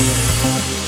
Música